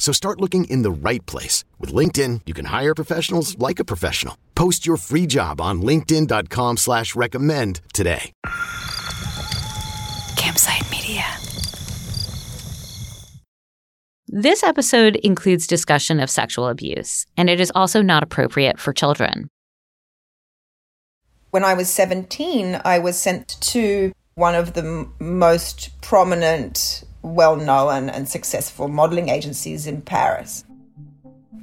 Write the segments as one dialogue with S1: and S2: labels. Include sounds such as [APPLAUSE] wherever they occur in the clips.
S1: So start looking in the right place. With LinkedIn, you can hire professionals like a professional. Post your free job on linkedin.com slash recommend today.
S2: Campside Media.
S3: This episode includes discussion of sexual abuse, and it is also not appropriate for children.
S4: When I was 17, I was sent to one of the m- most prominent, well known, and successful modeling agencies in Paris.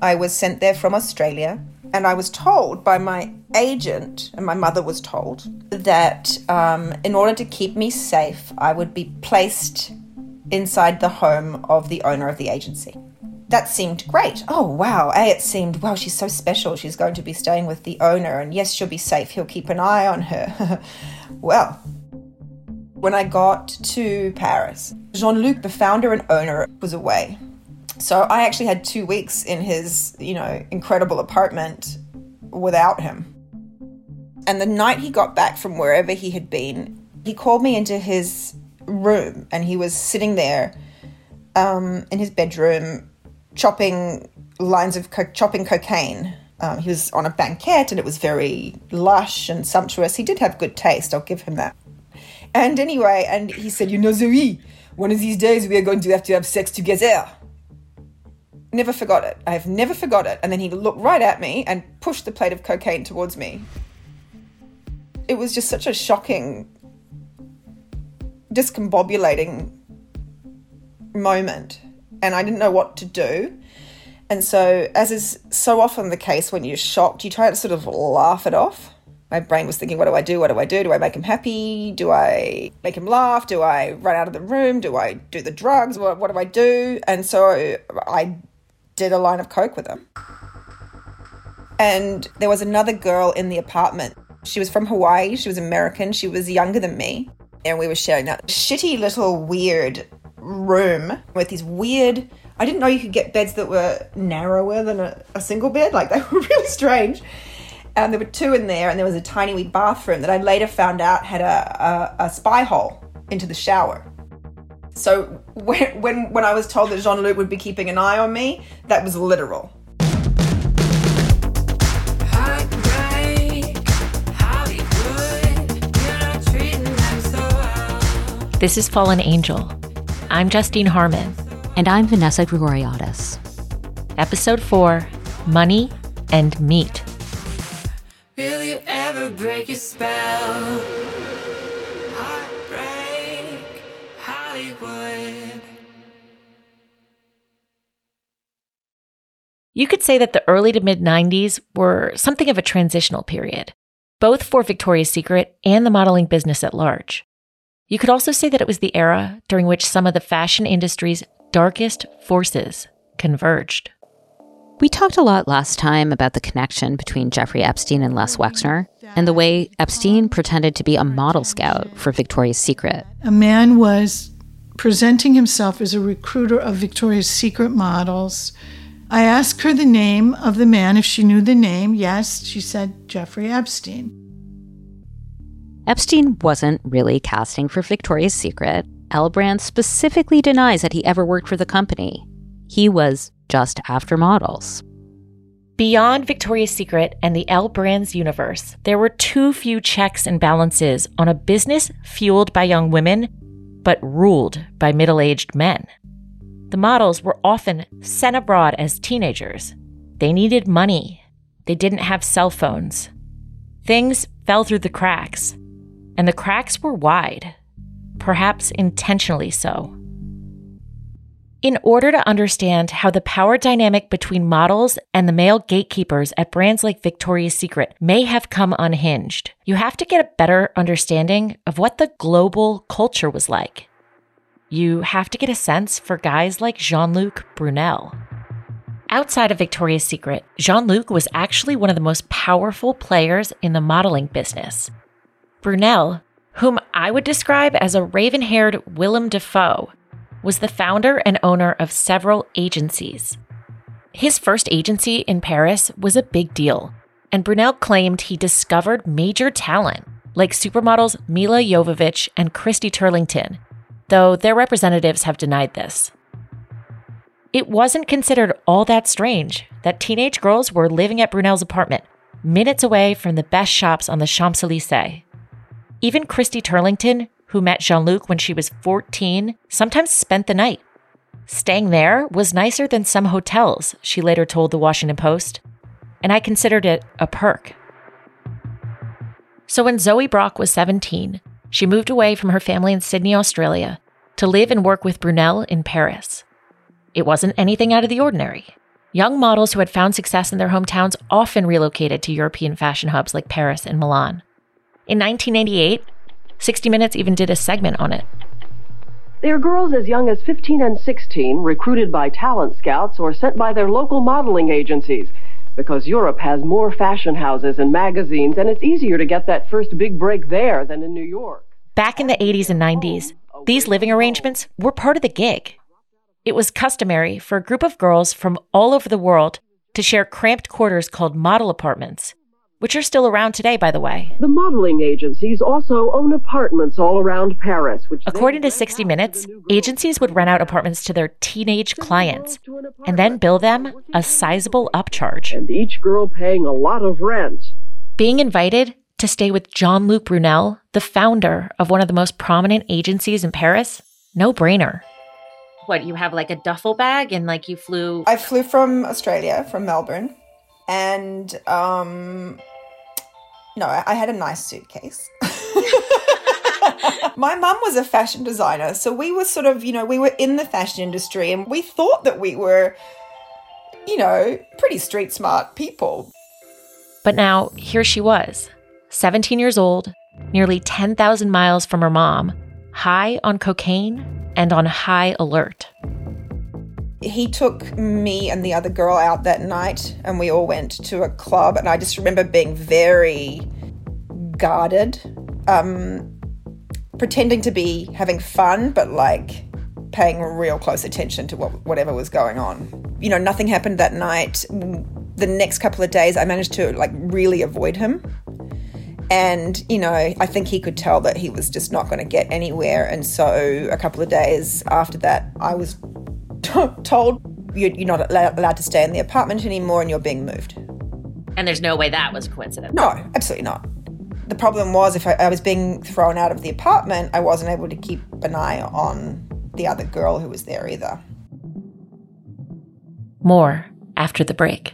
S4: I was sent there from Australia, and I was told by my agent, and my mother was told, that um, in order to keep me safe, I would be placed inside the home of the owner of the agency. That seemed great. Oh, wow. A, it seemed, wow, she's so special. She's going to be staying with the owner, and yes, she'll be safe. He'll keep an eye on her. [LAUGHS] well, when I got to Paris, Jean Luc, the founder and owner, was away. So I actually had two weeks in his, you know, incredible apartment without him. And the night he got back from wherever he had been, he called me into his room and he was sitting there um, in his bedroom chopping lines of co- chopping cocaine. Um, he was on a banquette and it was very lush and sumptuous. He did have good taste, I'll give him that. And anyway, and he said, You know, Zoe, one of these days we are going to have to have sex together. Never forgot it. I have never forgot it. And then he looked right at me and pushed the plate of cocaine towards me. It was just such a shocking, discombobulating moment. And I didn't know what to do. And so, as is so often the case when you're shocked, you try to sort of laugh it off. My brain was thinking, what do I do? What do I do? Do I make him happy? Do I make him laugh? Do I run out of the room? Do I do the drugs? What, what do I do? And so I did a line of coke with him. And there was another girl in the apartment. She was from Hawaii. She was American. She was younger than me. And we were sharing that shitty little weird room with these weird. I didn't know you could get beds that were narrower than a, a single bed. Like they were [LAUGHS] really strange. And there were two in there, and there was a tiny wee bathroom that I later found out had a, a, a spy hole into the shower. So when, when, when I was told that Jean Luc would be keeping an eye on me, that was literal.
S5: This is Fallen Angel. I'm Justine Harmon.
S3: And I'm Vanessa Grigoriadis.
S5: Episode 4 Money and Meat.
S6: Break your spell? Heartbreak, Hollywood.
S5: You could say that the early to mid 90s were something of a transitional period, both for Victoria's Secret and the modeling business at large. You could also say that it was the era during which some of the fashion industry's darkest forces converged.
S3: We talked a lot last time about the connection between Jeffrey Epstein and Les Wexner, and the way Epstein pretended to be a model scout for Victoria's Secret.
S7: A man was presenting himself as a recruiter of Victoria's Secret models. I asked her the name of the man, if she knew the name. Yes, she said Jeffrey Epstein.
S3: Epstein wasn't really casting for Victoria's Secret. L. Brand specifically denies that he ever worked for the company. He was just after models.
S5: Beyond Victoria's Secret and the L Brands universe, there were too few checks and balances on a business fueled by young women, but ruled by middle aged men. The models were often sent abroad as teenagers. They needed money. They didn't have cell phones. Things fell through the cracks, and the cracks were wide, perhaps intentionally so. In order to understand how the power dynamic between models and the male gatekeepers at brands like Victoria's Secret may have come unhinged, you have to get a better understanding of what the global culture was like. You have to get a sense for guys like Jean Luc Brunel. Outside of Victoria's Secret, Jean Luc was actually one of the most powerful players in the modeling business. Brunel, whom I would describe as a raven haired Willem Dafoe, was the founder and owner of several agencies. His first agency in Paris was a big deal, and Brunel claimed he discovered major talent like supermodels Milla Jovovich and Christy Turlington, though their representatives have denied this. It wasn't considered all that strange that teenage girls were living at Brunel's apartment, minutes away from the best shops on the Champs Elysees. Even Christy Turlington, who met Jean Luc when she was 14, sometimes spent the night. Staying there was nicer than some hotels, she later told the Washington Post, and I considered it a perk. So when Zoe Brock was 17, she moved away from her family in Sydney, Australia, to live and work with Brunel in Paris. It wasn't anything out of the ordinary. Young models who had found success in their hometowns often relocated to European fashion hubs like Paris and Milan. In 1988, 60 Minutes even did a segment on it.
S2: They are girls as young as 15 and 16, recruited by talent scouts or sent by their local modeling agencies because Europe has more fashion houses and magazines, and it's easier to get that first big break there than in New York.
S5: Back in the 80s and 90s, these living arrangements were part of the gig. It was customary for a group of girls from all over the world to share cramped quarters called model apartments which are still around today, by the way.
S2: The modeling agencies also own apartments all around Paris. Which
S5: According to 60 Minutes, agencies would rent out apartments to their teenage clients and then bill them a sizable upcharge.
S2: And each girl paying a lot of rent.
S5: Being invited to stay with Jean Luc Brunel, the founder of one of the most prominent agencies in Paris, no brainer. What, you have like a duffel bag and like you flew?
S4: I flew from Australia, from Melbourne and um, no, I had a nice suitcase. [LAUGHS] My mum was a fashion designer, so we were sort of, you know, we were in the fashion industry and we thought that we were, you know, pretty street smart people.
S5: But now, here she was, 17 years old, nearly 10,000 miles from her mom, high on cocaine and on high alert
S4: he took me and the other girl out that night and we all went to a club. And i just remember being very guarded um, pretending to be having fun but like paying real close attention to what, whatever was going on. You know nothing happened that night. The next couple of days i managed to like really avoid him. And you know i think he could tell that he was just not going to get anywhere. And so a couple of days after that i was told you're, not allowed to stay in the apartment anymore and you're being moved.
S5: And there's no way that was a coincidence.
S4: No, absolutely not. The problem was if I, I was being thrown out of the apartment, I wasn't able to keep an eye on the other girl who was there either.
S5: More after the break.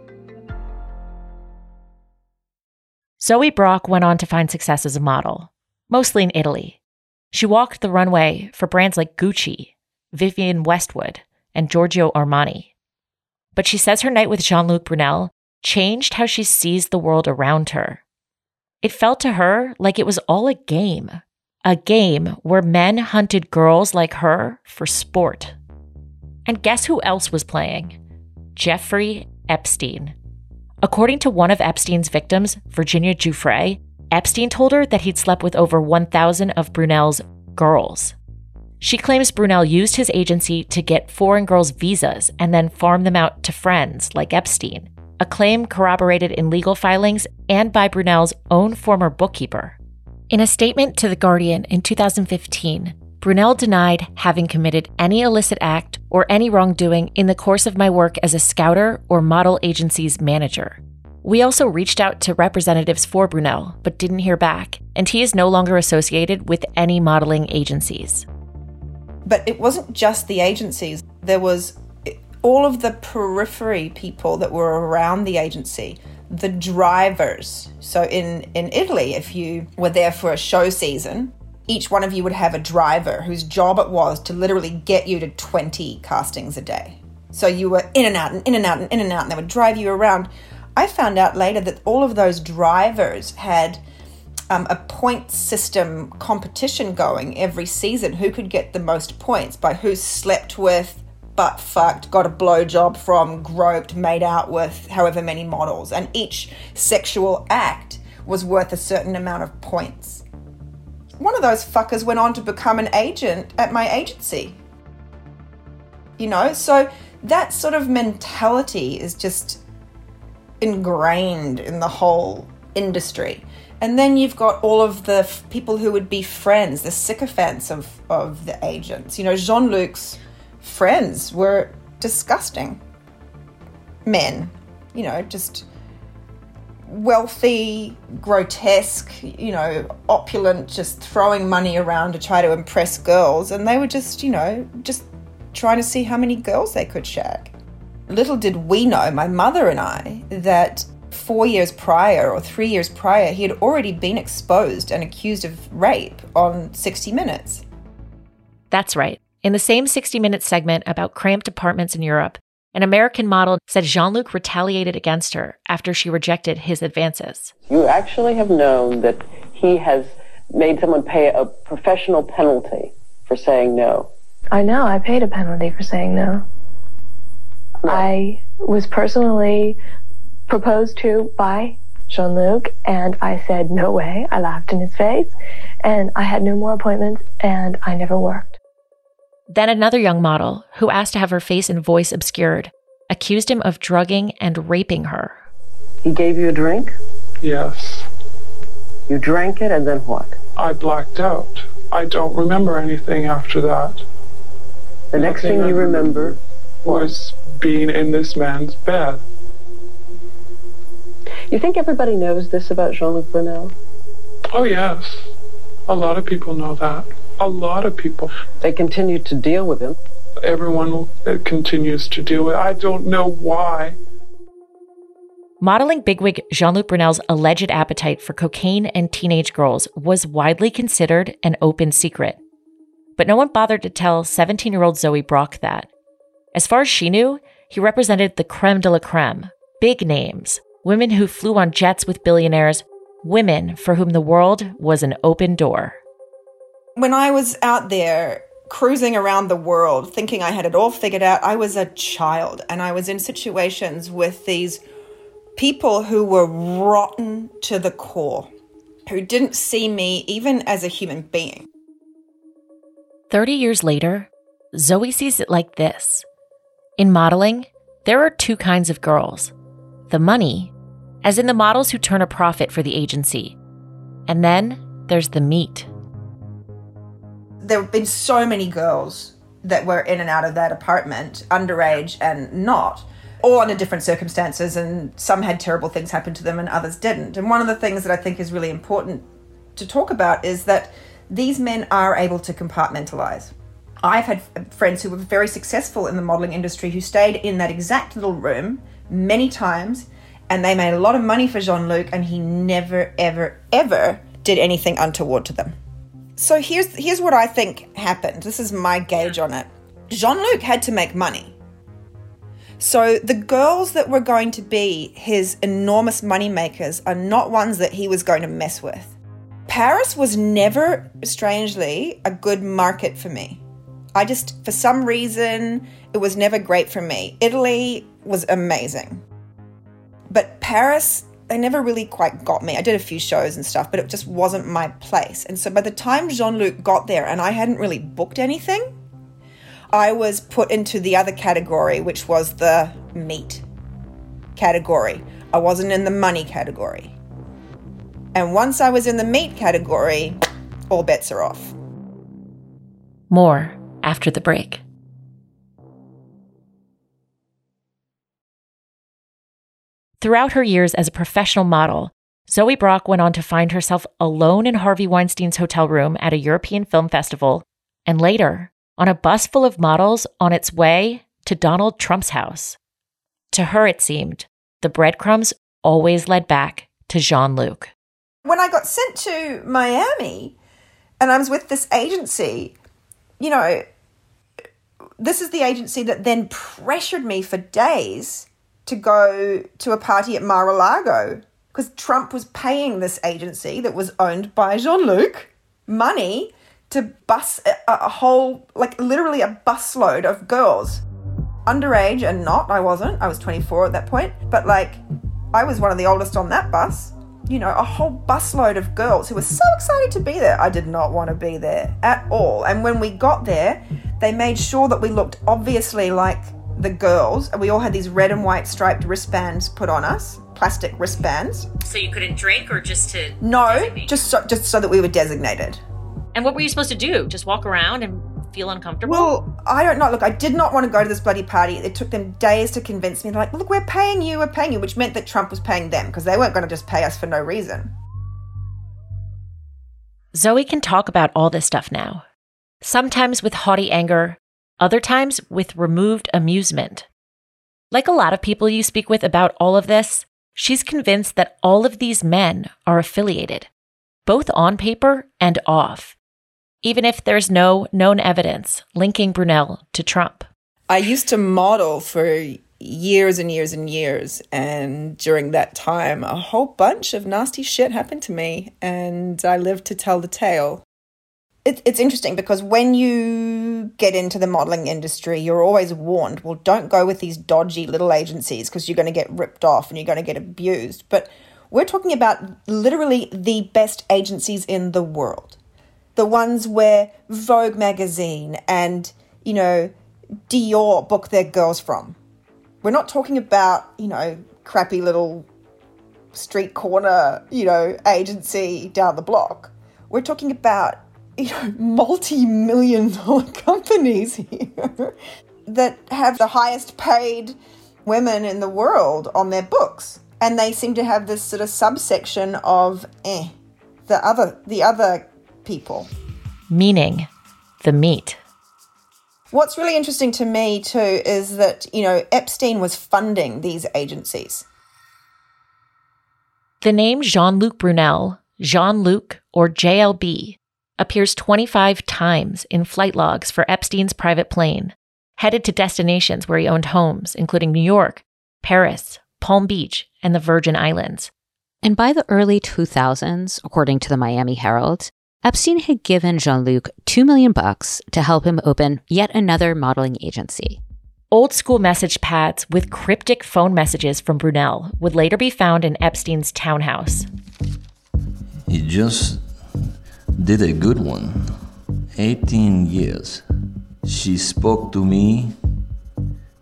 S5: Zoe Brock went on to find success as a model, mostly in Italy. She walked the runway for brands like Gucci, Vivienne Westwood, and Giorgio Armani. But she says her night with Jean Luc Brunel changed how she sees the world around her. It felt to her like it was all a game, a game where men hunted girls like her for sport. And guess who else was playing? Jeffrey Epstein. According to one of Epstein's victims, Virginia Giuffre, Epstein told her that he'd slept with over 1,000 of Brunel's girls. She claims Brunel used his agency to get foreign girls visas and then farm them out to friends like Epstein, a claim corroborated in legal filings and by Brunel's own former bookkeeper. In a statement to The Guardian in 2015, Brunel denied having committed any illicit act or any wrongdoing in the course of my work as a scouter or model agency's manager. We also reached out to representatives for Brunel, but didn't hear back, and he is no longer associated with any modeling agencies.
S4: But it wasn't just the agencies, there was all of the periphery people that were around the agency, the drivers. So in, in Italy, if you were there for a show season, each one of you would have a driver whose job it was to literally get you to 20 castings a day. So you were in and out and in and out and in and out, and they would drive you around. I found out later that all of those drivers had um, a point system competition going every season who could get the most points by who slept with, butt fucked, got a blowjob from, groped, made out with however many models. And each sexual act was worth a certain amount of points. One of those fuckers went on to become an agent at my agency. You know, so that sort of mentality is just ingrained in the whole industry. And then you've got all of the f- people who would be friends, the sycophants of, of the agents. You know, Jean Luc's friends were disgusting men, you know, just wealthy, grotesque, you know, opulent, just throwing money around to try to impress girls. And they were just, you know, just trying to see how many girls they could shag. Little did we know, my mother and I, that four years prior or three years prior, he had already been exposed and accused of rape on 60 Minutes.
S5: That's right. In the same 60 Minutes segment about cramped apartments in Europe, an American model said Jean Luc retaliated against her after she rejected his advances.
S8: You actually have known that he has made someone pay a professional penalty for saying no.
S9: I know, I paid a penalty for saying no. no. I was personally proposed to by Jean Luc, and I said, no way. I laughed in his face, and I had no more appointments, and I never worked.
S5: Then another young model, who asked to have her face and voice obscured, accused him of drugging and raping her.
S8: He gave you a drink?
S10: Yes.
S8: You drank it and then what?
S10: I blacked out. I don't remember anything after that.
S8: The next thing you remember
S10: was being in this man's bed.
S8: You think everybody knows this about Jean-Luc Brunel?
S10: Oh, yes. A lot of people know that. A lot of people.
S8: They continue to deal with him.
S10: Everyone continues to deal with it. I don't know why.
S5: Modeling bigwig Jean Luc Brunel's alleged appetite for cocaine and teenage girls was widely considered an open secret. But no one bothered to tell 17 year old Zoe Brock that. As far as she knew, he represented the creme de la creme big names, women who flew on jets with billionaires, women for whom the world was an open door.
S4: When I was out there cruising around the world thinking I had it all figured out, I was a child and I was in situations with these people who were rotten to the core, who didn't see me even as a human being.
S5: 30 years later, Zoe sees it like this. In modeling, there are two kinds of girls the money, as in the models who turn a profit for the agency. And then there's the meat.
S4: There have been so many girls that were in and out of that apartment, underage and not, all under different circumstances, and some had terrible things happen to them and others didn't. And one of the things that I think is really important to talk about is that these men are able to compartmentalize. I've had friends who were very successful in the modeling industry who stayed in that exact little room many times and they made a lot of money for Jean Luc and he never, ever, ever did anything untoward to them. So here's here's what I think happened. This is my gauge on it. Jean Luc had to make money. So the girls that were going to be his enormous money makers are not ones that he was going to mess with. Paris was never, strangely, a good market for me. I just, for some reason, it was never great for me. Italy was amazing. But Paris, they never really quite got me. I did a few shows and stuff, but it just wasn't my place. And so by the time Jean Luc got there and I hadn't really booked anything, I was put into the other category, which was the meat. category. I wasn't in the money category. And once I was in the meat category, all bets are off.
S5: More after the break. Throughout her years as a professional model, Zoe Brock went on to find herself alone in Harvey Weinstein's hotel room at a European film festival, and later on a bus full of models on its way to Donald Trump's house. To her, it seemed, the breadcrumbs always led back to Jean Luc.
S4: When I got sent to Miami and I was with this agency, you know, this is the agency that then pressured me for days to go to a party at Mar a Lago because Trump was paying this agency that was owned by Jean Luc money to bus a, a, whole, like literally a busload of girls. Underage and not, I wasn't. I was 24 at that point. But like, I was one of the oldest on that bus. You know, a whole busload of girls who were so excited to be there. I did not want to be there at all. And when we got there, they made sure that we looked obviously like the girls, and we all had these red and white striped wristbands put on us, plastic wristbands.
S5: So you couldn't drink, or just to
S4: no, designate? just so, just so that we were designated.
S5: And what were you supposed to do? Just walk around and feel uncomfortable?
S4: Well, I don't know. Look, I did not want to go to this bloody party. It took them days to convince me. They're like, look, we're paying you, we're paying you, which meant that Trump was paying them because they weren't going to just pay us for no reason.
S5: Zoe can talk about all this stuff now. Sometimes with haughty anger, other times with removed amusement. Like a lot of people you speak with about all of this, she's convinced that all of these men are affiliated, both on paper and off, even if there's no known evidence linking Brunel to Trump.
S4: I used to model for years and years and years. And during that time, a whole bunch of nasty shit happened to me, and I lived to tell the tale it, it's interesting because when you get into the modeling industry, you're always warned, well, don't go with these dodgy little agencies because you're going to get ripped off and you're going to get abused. But we're talking about literally the best agencies in the world. The ones where Vogue magazine and, you know, Dior book their girls from. We're not talking about, you know, crappy little street corner, you know, agency down the block. We're talking about you know, multi-million dollar [LAUGHS] companies here that have the highest paid women in the world on their books. And they seem to have this sort of subsection of eh, the other the other people.
S5: Meaning the meat.
S4: What's really interesting to me too is that, you know, Epstein was funding these agencies.
S5: The name Jean Luc Brunel, Jean Luc, or JLB, appears 25 times in flight logs for Epstein's private plane, headed to destinations where he owned homes, including New York, Paris, Palm Beach, and the Virgin Islands.
S3: And by the early 2000s, according to the Miami Herald, Epstein had given Jean-Luc 2 million bucks to help him open yet another modeling agency.
S5: Old school message pads with cryptic phone messages from Brunel would later be found in Epstein's townhouse.
S11: He just did a good one. 18 years. She spoke to me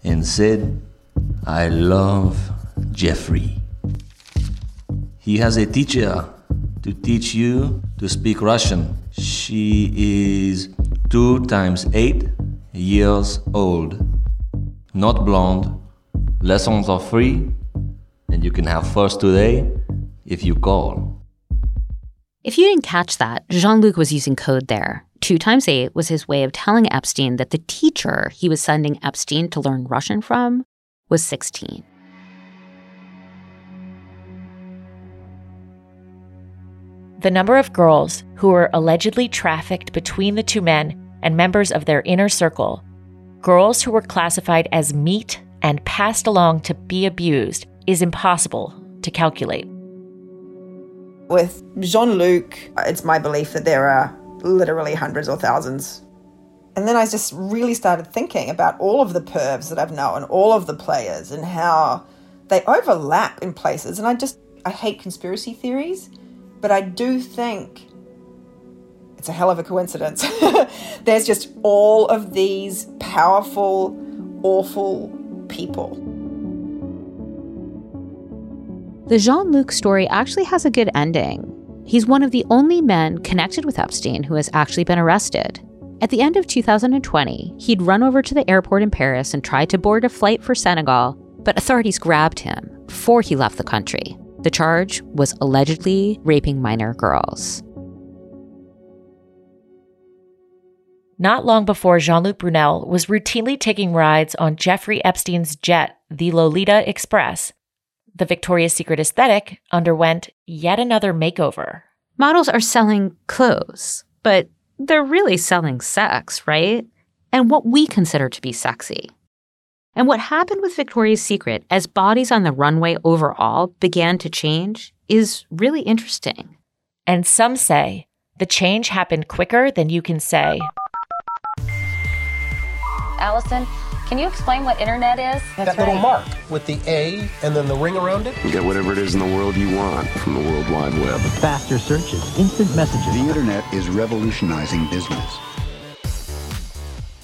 S11: and said, I love Jeffrey. He has a teacher to teach you to speak Russian. She is two times eight years old. Not blonde. Lessons are free, and you can have first today if you call.
S3: If you didn't catch that, Jean Luc was using code there. Two times eight was his way of telling Epstein that the teacher he was sending Epstein to learn Russian from was 16.
S5: The number of girls who were allegedly trafficked between the two men and members of their inner circle, girls who were classified as meat and passed along to be abused, is impossible to calculate.
S4: With Jean Luc, it's my belief that there are literally hundreds or thousands. And then I just really started thinking about all of the pervs that I've known, all of the players, and how they overlap in places. And I just, I hate conspiracy theories, but I do think it's a hell of a coincidence. [LAUGHS] There's just all of these powerful, awful people.
S3: The Jean Luc story actually has a good ending. He's one of the only men connected with Epstein who has actually been arrested. At the end of 2020, he'd run over to the airport in Paris and tried to board a flight for Senegal, but authorities grabbed him before he left the country. The charge was allegedly raping minor girls.
S5: Not long before Jean Luc Brunel was routinely taking rides on Jeffrey Epstein's jet, the Lolita Express, the Victoria's Secret aesthetic underwent yet another makeover.
S3: Models are selling clothes, but they're really selling sex, right? And what we consider to be sexy. And what happened with Victoria's Secret as bodies on the runway overall began to change is really interesting.
S5: And some say the change happened quicker than you can say.
S12: Allison, can you explain what internet is?
S13: that little mark with the A and then the ring around it.
S14: You get whatever it is in the world you want from the World Wide Web.
S15: Faster searches, instant messages.
S16: The internet is revolutionizing business.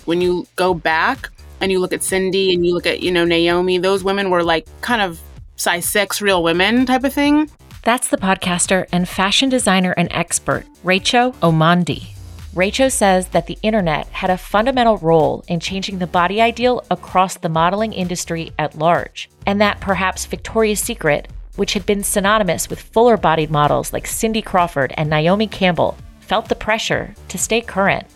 S17: When you go back and you look at Cindy and you look at, you know, Naomi, those women were like kind of size six real women type of thing.
S5: That's the podcaster and fashion designer and expert, Rachel Omandi. Rachel says that the internet had a fundamental role in changing the body ideal across the modeling industry at large, and that perhaps Victoria's Secret, which had been synonymous with fuller bodied models like Cindy Crawford and Naomi Campbell, felt the pressure to stay current.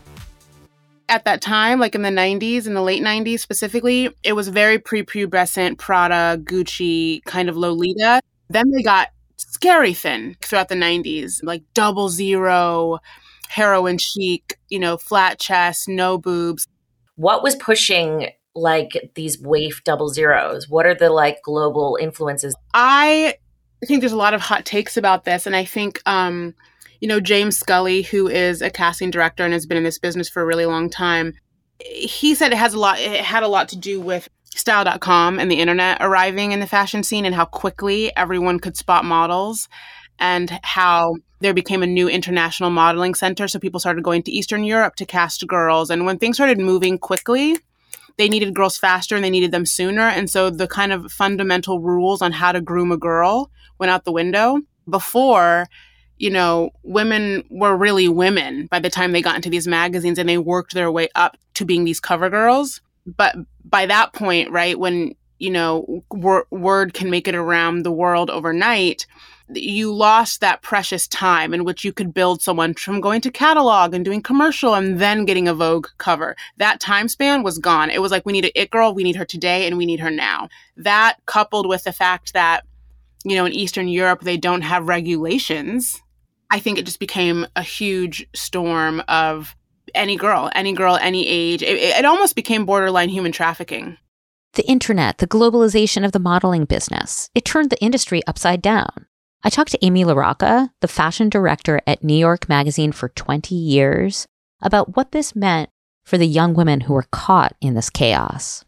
S17: At that time, like in the 90s, in the late 90s specifically, it was very prepubescent Prada, Gucci, kind of Lolita. Then they got scary thin throughout the 90s, like double zero, heroin chic, you know, flat chest, no boobs.
S18: What was pushing like these waif double zeros? What are the like global influences?
S17: I think there's a lot of hot takes about this, and I think, um, you know, James Scully, who is a casting director and has been in this business for a really long time, he said it has a lot. It had a lot to do with style.com and the internet arriving in the fashion scene and how quickly everyone could spot models and how there became a new international modeling center. So people started going to Eastern Europe to cast girls. And when things started moving quickly, they needed girls faster and they needed them sooner. And so the kind of fundamental rules on how to groom a girl went out the window. Before, you know, women were really women by the time they got into these magazines and they worked their way up to being these cover girls. But by that point, right, when, you know, wor- word can make it around the world overnight, you lost that precious time in which you could build someone from going to catalog and doing commercial and then getting a Vogue cover. That time span was gone. It was like, we need an it girl, we need her today, and we need her now. That coupled with the fact that, you know, in Eastern Europe, they don't have regulations. I think it just became a huge storm of any girl, any girl, any age. It, it almost became borderline human trafficking.
S3: The internet, the globalization of the modeling business, it turned the industry upside down. I talked to Amy LaRocca, the fashion director at New York Magazine for 20 years, about what this meant for the young women who were caught in this chaos.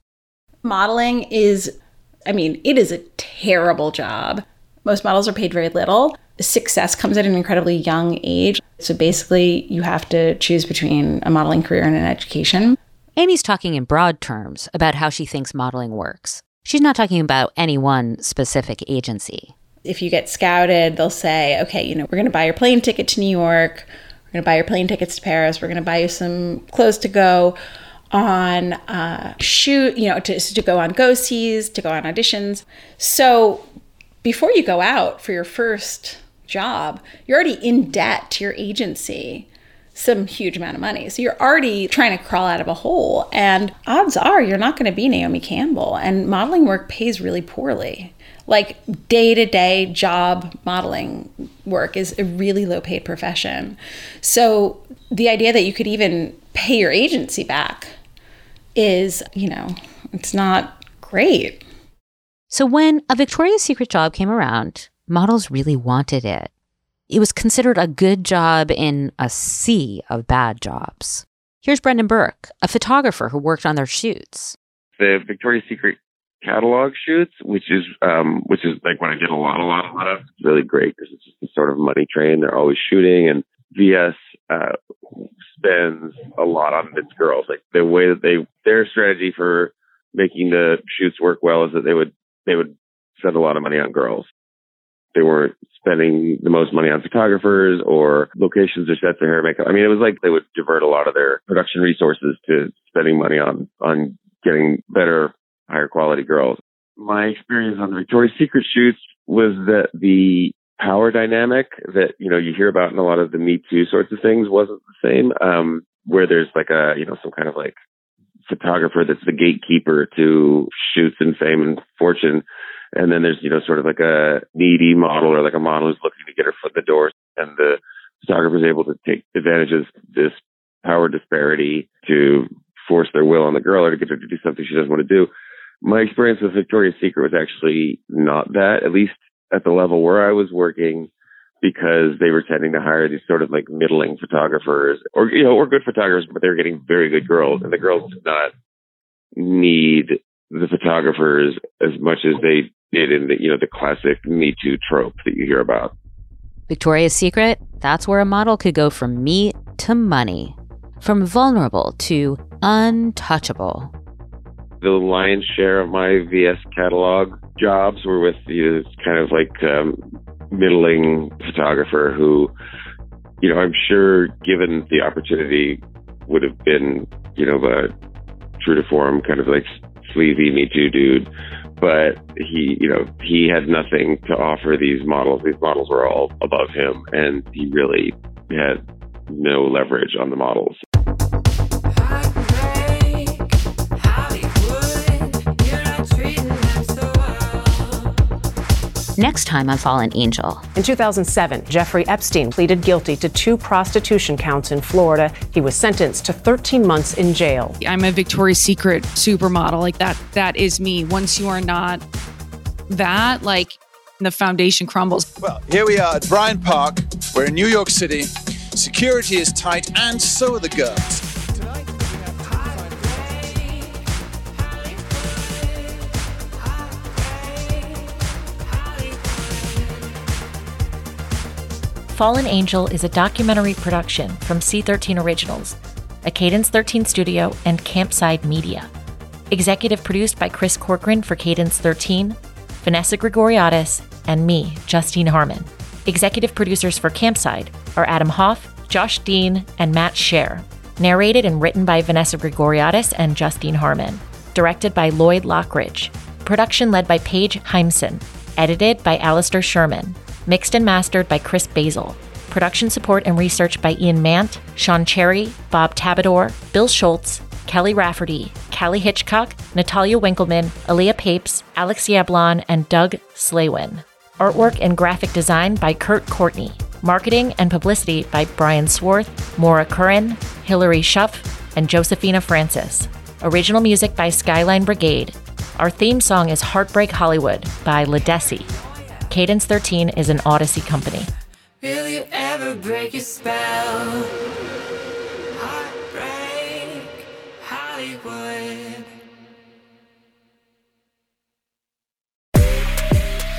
S19: Modeling is, I mean, it is a terrible job. Most models are paid very little. Success comes at an incredibly young age. So basically, you have to choose between a modeling career and an education.
S3: Amy's talking in broad terms about how she thinks modeling works. She's not talking about any one specific agency
S19: if you get scouted, they'll say, okay, you know, we're going to buy your plane ticket to New York. We're going to buy your plane tickets to Paris. We're going to buy you some clothes to go on uh, shoot, you know, to, to go on go sees, to go on auditions. So before you go out for your first job, you're already in debt to your agency some huge amount of money. So you're already trying to crawl out of a hole. And odds are you're not going to be Naomi Campbell. And modeling work pays really poorly like day to day job modeling work is a really low paid profession. So the idea that you could even pay your agency back is, you know, it's not great.
S3: So when a Victoria's Secret job came around, models really wanted it. It was considered a good job in a sea of bad jobs. Here's Brendan Burke, a photographer who worked on their shoots.
S20: The Victoria's Secret catalog shoots, which is um, which is like what I did a lot, a lot, a lot of. It's really great because it's just a sort of money train. They're always shooting, and VS uh, spends a lot on its girls. Like the way that they their strategy for making the shoots work well is that they would they would spend a lot of money on girls. they weren't spending the most money on photographers or locations or sets or hair makeup. I mean, it was like they would divert a lot of their production resources to spending money on, on getting better, higher quality girls. My experience on the Victoria's Secret shoots was that the power dynamic that, you know, you hear about in a lot of the Me Too sorts of things wasn't the same. Um, where there's like a, you know, some kind of like photographer that's the gatekeeper to shoots and fame and fortune. And then there's, you know, sort of like a needy model or like a model who's looking to get her foot in the door. And the photographer is able to take advantage of this power disparity to force their will on the girl or to get her to do something she doesn't want to do. My experience with Victoria's Secret was actually not that, at least at the level where I was working because they were tending to hire these sort of like middling photographers or, you know, or good photographers, but they were getting very good girls and the girls did not need the photographers as much as they did in the, you know, the classic Me Too trope that you hear about.
S3: Victoria's Secret, that's where a model could go from meat to money, from vulnerable to untouchable.
S20: The lion's share of my VS catalog jobs were with these kind of like um, middling photographer who, you know, I'm sure given the opportunity would have been, you know, a true to form kind of like sleazy Me Too dude. But he, you know, he had nothing to offer these models. These models were all above him, and he really had no leverage on the models.
S3: Next time on Fallen Angel.
S21: In 2007, Jeffrey Epstein pleaded guilty to two prostitution counts in Florida. He was sentenced to 13 months in jail.
S22: I'm a Victoria's Secret supermodel. Like that that is me. Once you are not that, like the foundation crumbles.
S23: Well, here we are at Bryant Park. We're in New York City. Security is tight, and so are the girls.
S5: Fallen Angel is a documentary production from C13 Originals, a Cadence 13 studio, and Campside Media. Executive produced by Chris Corcoran for Cadence 13, Vanessa Grigoriadis, and me, Justine Harmon. Executive producers for Campside are Adam Hoff, Josh Dean, and Matt Scher. Narrated and written by Vanessa Grigoriadis and Justine Harmon. Directed by Lloyd Lockridge. Production led by Paige Heimson. Edited by Alistair Sherman. Mixed and mastered by Chris Basil. Production support and research by Ian Mant, Sean Cherry, Bob Tabador, Bill Schultz, Kelly Rafferty, Callie Hitchcock, Natalia Winkleman, Aaliyah Papes, Alex Yablon, and Doug Slaywin. Artwork and graphic design by Kurt Courtney. Marketing and publicity by Brian Swarth, Maura Curran, Hilary Schuff, and Josephina Francis. Original music by Skyline Brigade. Our theme song is Heartbreak Hollywood by Ledisi. Cadence 13 is an Odyssey company.
S24: Will you ever break your spell? Heartbreak, Hollywood.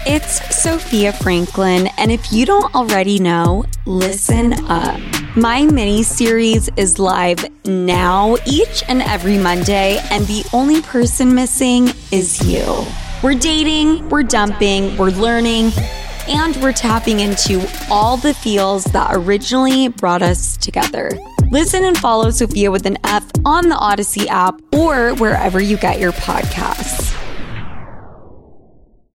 S25: It's Sophia Franklin, and if you don't already know, listen up. My mini series is live now, each and every Monday, and the only person missing is you. We're dating, we're dumping, we're learning, and we're tapping into all the feels that originally brought us together. Listen and follow Sophia with an F on the Odyssey app or wherever you get your podcasts.